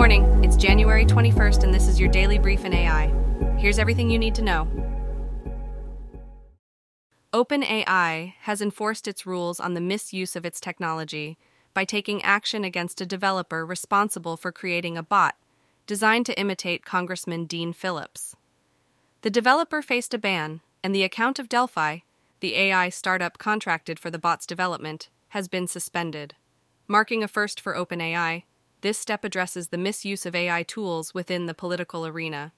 morning. It's January 21st, and this is your daily brief in AI. Here's everything you need to know. OpenAI has enforced its rules on the misuse of its technology by taking action against a developer responsible for creating a bot designed to imitate Congressman Dean Phillips. The developer faced a ban, and the account of Delphi, the AI startup contracted for the bot's development, has been suspended. Marking a first for OpenAI, this step addresses the misuse of AI tools within the political arena.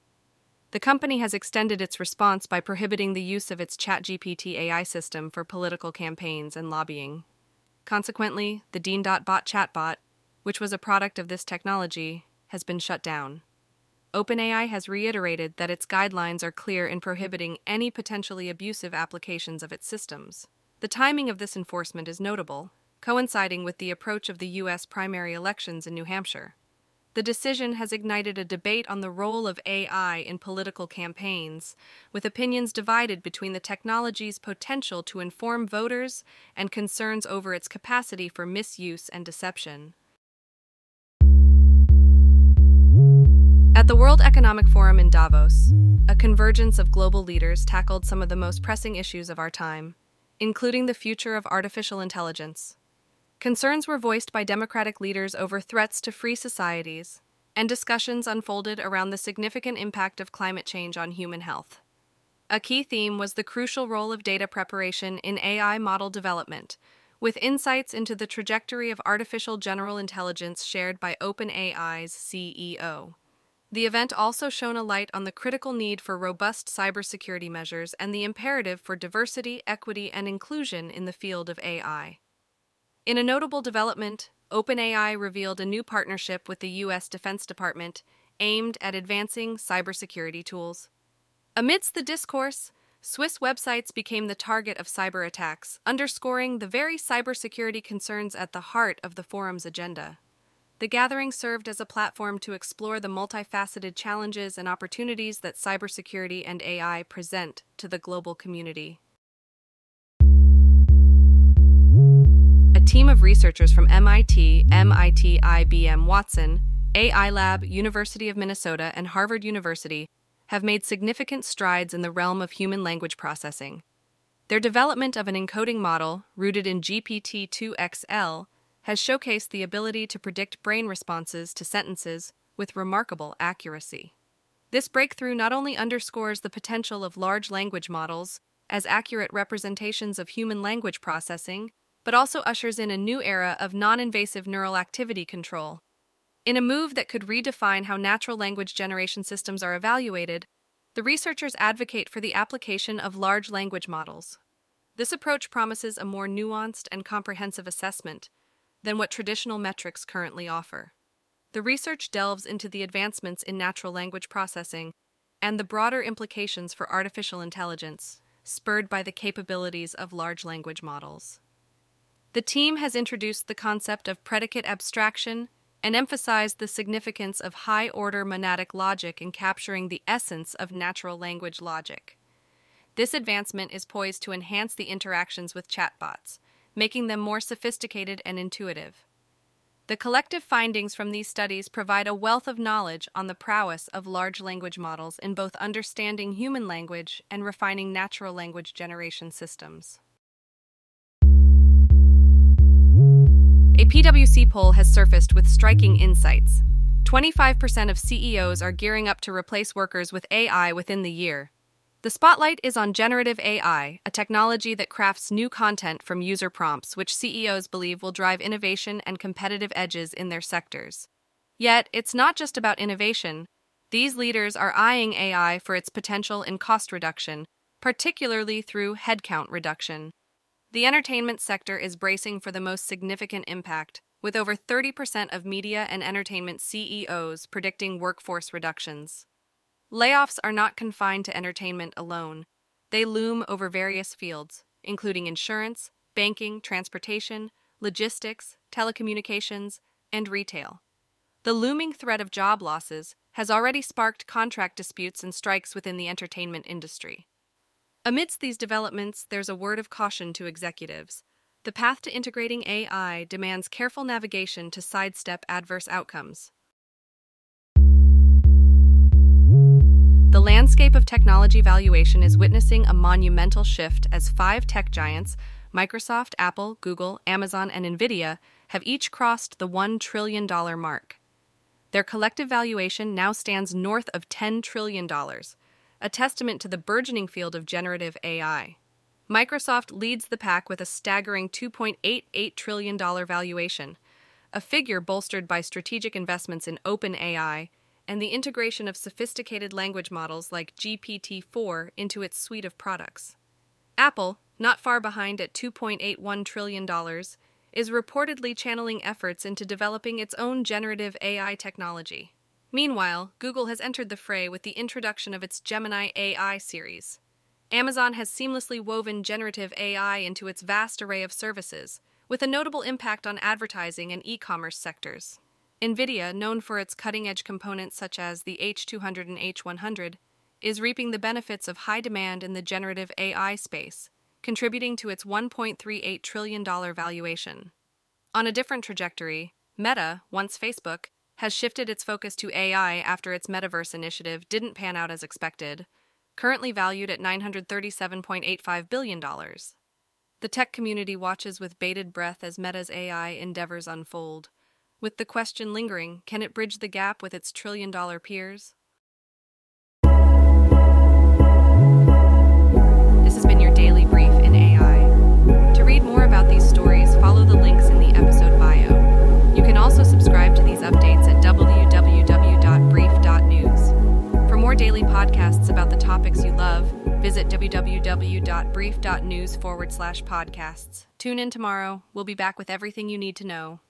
The company has extended its response by prohibiting the use of its ChatGPT AI system for political campaigns and lobbying. Consequently, the Dean.bot chatbot, which was a product of this technology, has been shut down. OpenAI has reiterated that its guidelines are clear in prohibiting any potentially abusive applications of its systems. The timing of this enforcement is notable, coinciding with the approach of the U.S. primary elections in New Hampshire. The decision has ignited a debate on the role of AI in political campaigns, with opinions divided between the technology's potential to inform voters and concerns over its capacity for misuse and deception. At the World Economic Forum in Davos, a convergence of global leaders tackled some of the most pressing issues of our time, including the future of artificial intelligence. Concerns were voiced by Democratic leaders over threats to free societies, and discussions unfolded around the significant impact of climate change on human health. A key theme was the crucial role of data preparation in AI model development, with insights into the trajectory of artificial general intelligence shared by OpenAI's CEO. The event also shone a light on the critical need for robust cybersecurity measures and the imperative for diversity, equity, and inclusion in the field of AI. In a notable development, OpenAI revealed a new partnership with the U.S. Defense Department aimed at advancing cybersecurity tools. Amidst the discourse, Swiss websites became the target of cyber attacks, underscoring the very cybersecurity concerns at the heart of the forum's agenda. The gathering served as a platform to explore the multifaceted challenges and opportunities that cybersecurity and AI present to the global community. Team of researchers from MIT, MIT IBM Watson, AI Lab, University of Minnesota, and Harvard University have made significant strides in the realm of human language processing. Their development of an encoding model rooted in GPT 2XL has showcased the ability to predict brain responses to sentences with remarkable accuracy. This breakthrough not only underscores the potential of large language models as accurate representations of human language processing, but also ushers in a new era of non invasive neural activity control. In a move that could redefine how natural language generation systems are evaluated, the researchers advocate for the application of large language models. This approach promises a more nuanced and comprehensive assessment than what traditional metrics currently offer. The research delves into the advancements in natural language processing and the broader implications for artificial intelligence, spurred by the capabilities of large language models. The team has introduced the concept of predicate abstraction and emphasized the significance of high order monadic logic in capturing the essence of natural language logic. This advancement is poised to enhance the interactions with chatbots, making them more sophisticated and intuitive. The collective findings from these studies provide a wealth of knowledge on the prowess of large language models in both understanding human language and refining natural language generation systems. A PwC poll has surfaced with striking insights. 25% of CEOs are gearing up to replace workers with AI within the year. The spotlight is on generative AI, a technology that crafts new content from user prompts, which CEOs believe will drive innovation and competitive edges in their sectors. Yet, it's not just about innovation. These leaders are eyeing AI for its potential in cost reduction, particularly through headcount reduction. The entertainment sector is bracing for the most significant impact, with over 30% of media and entertainment CEOs predicting workforce reductions. Layoffs are not confined to entertainment alone, they loom over various fields, including insurance, banking, transportation, logistics, telecommunications, and retail. The looming threat of job losses has already sparked contract disputes and strikes within the entertainment industry. Amidst these developments, there's a word of caution to executives. The path to integrating AI demands careful navigation to sidestep adverse outcomes. The landscape of technology valuation is witnessing a monumental shift as five tech giants Microsoft, Apple, Google, Amazon, and Nvidia have each crossed the $1 trillion mark. Their collective valuation now stands north of $10 trillion a testament to the burgeoning field of generative AI. Microsoft leads the pack with a staggering $2.88 trillion valuation, a figure bolstered by strategic investments in OpenAI and the integration of sophisticated language models like GPT 4 into its suite of products. Apple, not far behind at $2.81 trillion, is reportedly channeling efforts into developing its own generative AI technology. Meanwhile, Google has entered the fray with the introduction of its Gemini AI series. Amazon has seamlessly woven generative AI into its vast array of services, with a notable impact on advertising and e commerce sectors. NVIDIA, known for its cutting edge components such as the H200 and H100, is reaping the benefits of high demand in the generative AI space, contributing to its $1.38 trillion valuation. On a different trajectory, Meta, once Facebook, has shifted its focus to AI after its metaverse initiative didn't pan out as expected, currently valued at $937.85 billion. The tech community watches with bated breath as Meta's AI endeavors unfold, with the question lingering can it bridge the gap with its trillion dollar peers? Podcasts about the topics you love, visit www.brief.news forward slash podcasts. Tune in tomorrow. We'll be back with everything you need to know.